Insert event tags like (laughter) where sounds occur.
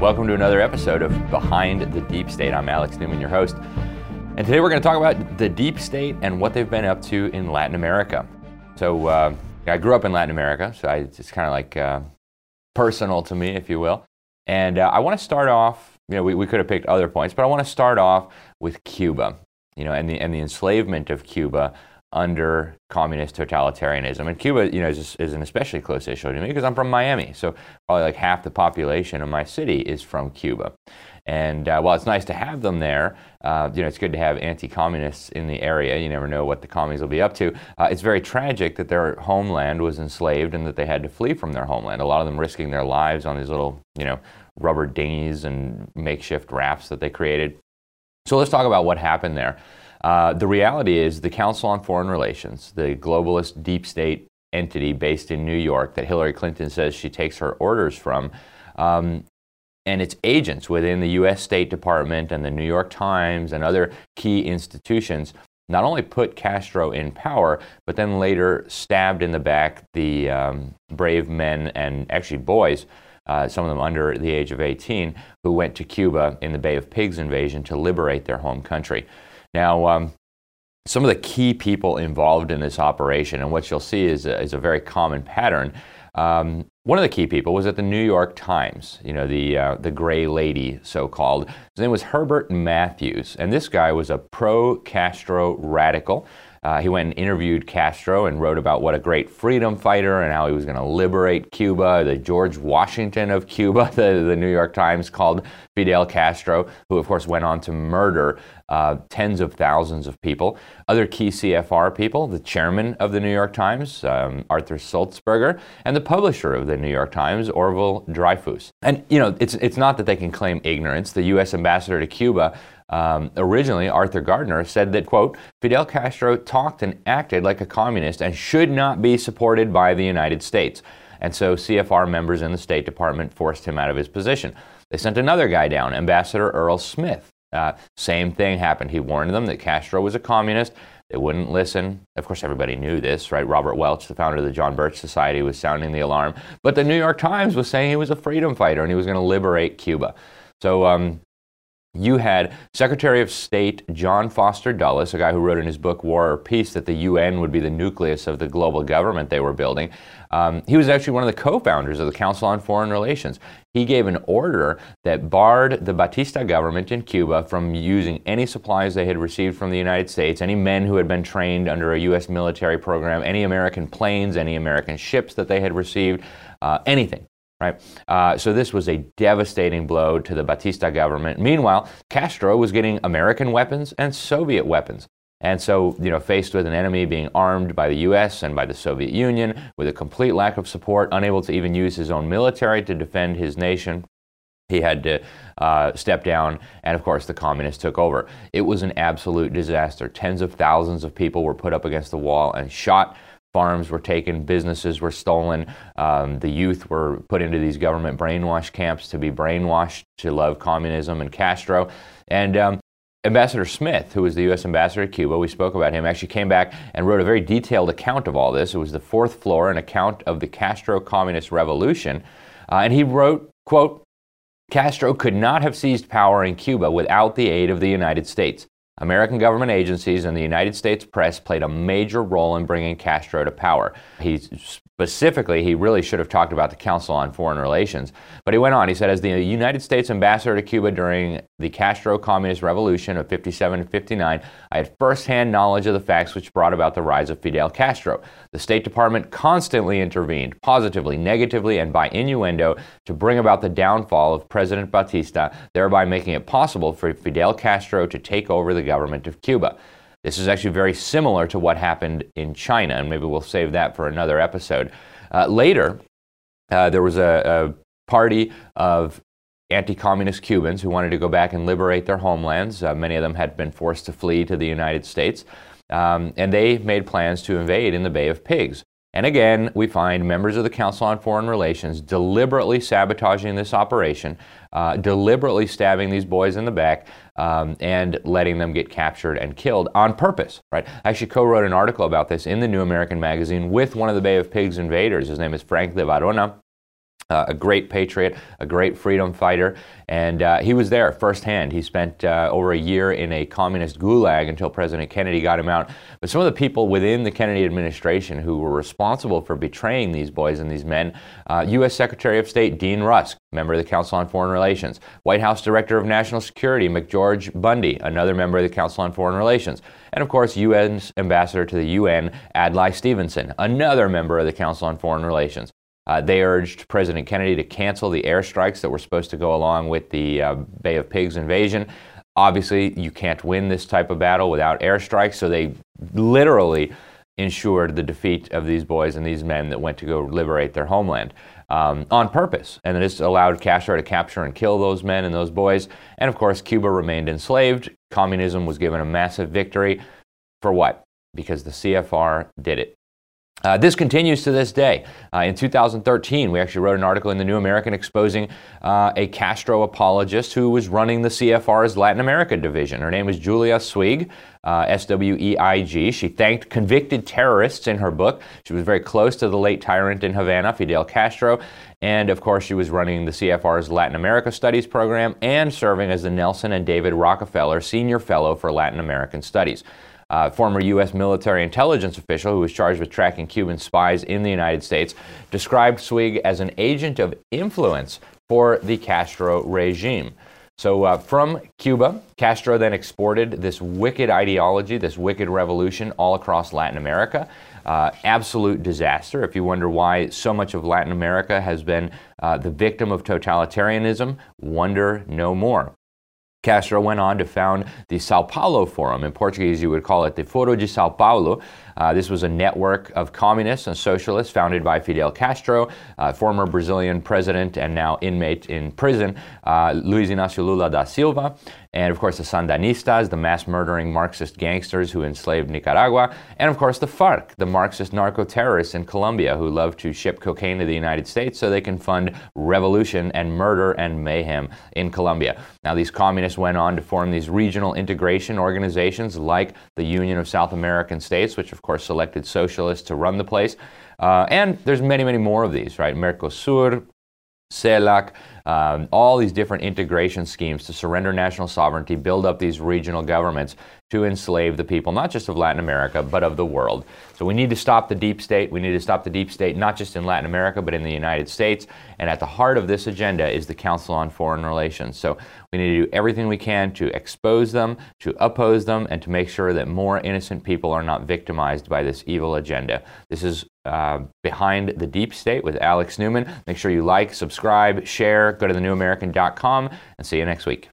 Welcome to another episode of Behind the Deep State. I'm Alex Newman, your host. And today we're going to talk about the deep state and what they've been up to in Latin America. So, uh, I grew up in Latin America, so I, it's kind of like uh, personal to me, if you will. And uh, I want to start off, you know, we, we could have picked other points, but I want to start off with Cuba, you know, and the, and the enslavement of Cuba under communist totalitarianism. And Cuba, you know, is, is, an especially close issue to me because I'm from Miami. So probably like half the population of my city is from Cuba. And uh, while it's nice to have them there, uh, you know, it's good to have anti-communists in the area. You never know what the commies will be up to. Uh, it's very tragic that their homeland was enslaved and that they had to flee from their homeland. A lot of them risking their lives on these little, you know, rubber dinghies and makeshift rafts that they created. So let's talk about what happened there. Uh, the reality is the Council on Foreign Relations, the globalist deep state entity based in New York that Hillary Clinton says she takes her orders from, um, and its agents within the U.S. State Department and the New York Times and other key institutions not only put Castro in power, but then later stabbed in the back the um, brave men and actually boys, uh, some of them under the age of 18, who went to Cuba in the Bay of Pigs invasion to liberate their home country. Now, um, some of the key people involved in this operation, and what you'll see is a, is a very common pattern. Um, one of the key people was at the New York Times, you know, the, uh, the gray lady, so called. His name was Herbert Matthews, and this guy was a pro Castro radical. Uh, he went and interviewed Castro and wrote about what a great freedom fighter and how he was going to liberate Cuba. The George Washington of Cuba, (laughs) the, the New York Times called Fidel Castro, who of course went on to murder uh, tens of thousands of people. Other key CFR people, the chairman of the New York Times, um, Arthur Sulzberger, and the publisher of the New York Times, Orvil Dryfoos. And, you know, it's, it's not that they can claim ignorance. The U.S. ambassador to Cuba um, originally, Arthur Gardner said that, quote, Fidel Castro talked and acted like a communist and should not be supported by the United States. And so CFR members in the State Department forced him out of his position. They sent another guy down, Ambassador Earl Smith. Uh, same thing happened. He warned them that Castro was a communist. They wouldn't listen. Of course, everybody knew this, right? Robert Welch, the founder of the John Birch Society, was sounding the alarm. But the New York Times was saying he was a freedom fighter and he was going to liberate Cuba. So um, you had Secretary of State John Foster Dulles, a guy who wrote in his book War or Peace that the UN would be the nucleus of the global government they were building. Um, he was actually one of the co founders of the Council on Foreign Relations. He gave an order that barred the Batista government in Cuba from using any supplies they had received from the United States, any men who had been trained under a U.S. military program, any American planes, any American ships that they had received, uh, anything right? Uh, so this was a devastating blow to the Batista government. Meanwhile, Castro was getting American weapons and Soviet weapons. And so, you know, faced with an enemy being armed by the US and by the Soviet Union, with a complete lack of support, unable to even use his own military to defend his nation, he had to uh, step down, and of course, the communists took over. It was an absolute disaster. Tens of thousands of people were put up against the wall and shot farms were taken, businesses were stolen, um, the youth were put into these government brainwash camps to be brainwashed to love communism and Castro. And um, Ambassador Smith, who was the U.S. ambassador to Cuba, we spoke about him, actually came back and wrote a very detailed account of all this. It was the fourth floor, an account of the Castro Communist Revolution. Uh, and he wrote, quote, Castro could not have seized power in Cuba without the aid of the United States. American government agencies and the United States press played a major role in bringing Castro to power. He specifically, he really should have talked about the Council on Foreign Relations. But he went on, he said, as the United States ambassador to Cuba during the Castro Communist Revolution of 57 and 59, I had firsthand knowledge of the facts which brought about the rise of Fidel Castro. The State Department constantly intervened, positively, negatively, and by innuendo, to bring about the downfall of President Batista, thereby making it possible for Fidel Castro to take over the government of Cuba. This is actually very similar to what happened in China, and maybe we'll save that for another episode. Uh, later, uh, there was a, a, party of anti communist Cubans who wanted to go back and liberate their homelands. Uh, many of them had been forced to flee to the United States. Um, and they made plans to invade in the Bay of Pigs. And again, we find members of the Council on Foreign Relations deliberately sabotaging this operation, uh, deliberately stabbing these boys in the back, um, and letting them get captured and killed on purpose. Right? I actually co-wrote an article about this in the New American Magazine with one of the Bay of Pigs invaders. His name is Frank de Varona. Uh, a great patriot, a great freedom fighter, and uh, he was there firsthand. He spent uh, over a year in a communist gulag until President Kennedy got him out. But some of the people within the Kennedy administration who were responsible for betraying these boys and these men U.S. Uh, Secretary of State Dean Rusk, member of the Council on Foreign Relations, White House Director of National Security McGeorge Bundy, another member of the Council on Foreign Relations, and of course, UN's ambassador to the UN, Adlai Stevenson, another member of the Council on Foreign Relations. Uh, they urged President Kennedy to cancel the airstrikes that were supposed to go along with the uh, Bay of Pigs invasion. Obviously, you can't win this type of battle without airstrikes, so they literally ensured the defeat of these boys and these men that went to go liberate their homeland um, on purpose. And this allowed Castro to capture and kill those men and those boys. And of course, Cuba remained enslaved. Communism was given a massive victory. For what? Because the CFR did it. Uh, this continues to this day. Uh, in 2013, we actually wrote an article in the New American exposing uh, a Castro apologist who was running the CFR's Latin America division. Her name was Julia Sweig, uh, S W E I G. She thanked convicted terrorists in her book. She was very close to the late tyrant in Havana, Fidel Castro. And of course, she was running the CFR's Latin America Studies program and serving as the Nelson and David Rockefeller Senior Fellow for Latin American Studies uh, former U.S. military intelligence official who was charged with tracking Cuban spies in the United States, described Sweig as an agent of influence for the Castro regime. So, uh, from Cuba, Castro then exported this wicked ideology, this wicked revolution all across Latin America. Uh, absolute disaster. If you wonder why so much of Latin America has been uh, the victim of totalitarianism, wonder no more. Castro went on to found the Sao Paulo Forum. In Portuguese, you would call it the Foro de Sao Paulo, uh, this was a network of communists and socialists founded by Fidel Castro, uh, former Brazilian president and now inmate in prison, uh, Luiz Inácio Lula da Silva, and of course the Sandinistas, the mass murdering Marxist gangsters who enslaved Nicaragua, and of course the FARC, the Marxist narco terrorists in Colombia who love to ship cocaine to the United States so they can fund revolution and murder and mayhem in Colombia. Now, these communists went on to form these regional integration organizations like the Union of South American States, which of course, selected socialists to run the place. Uh, and there's many, many more of these, right? Mercosur, CELAC, um, all these different integration schemes to surrender national sovereignty, build up these regional governments to enslave the people, not just of Latin America, but of the world. So we need to stop the deep state. We need to stop the deep state, not just in Latin America, but in the United States. And at the heart of this agenda is the Council on Foreign Relations. So we need to do everything we can to expose them, to oppose them, and to make sure that more innocent people are not victimized by this evil agenda. This is uh, Behind the Deep State with Alex Newman. Make sure you like, subscribe, share, go to thenewamerican.com, and see you next week.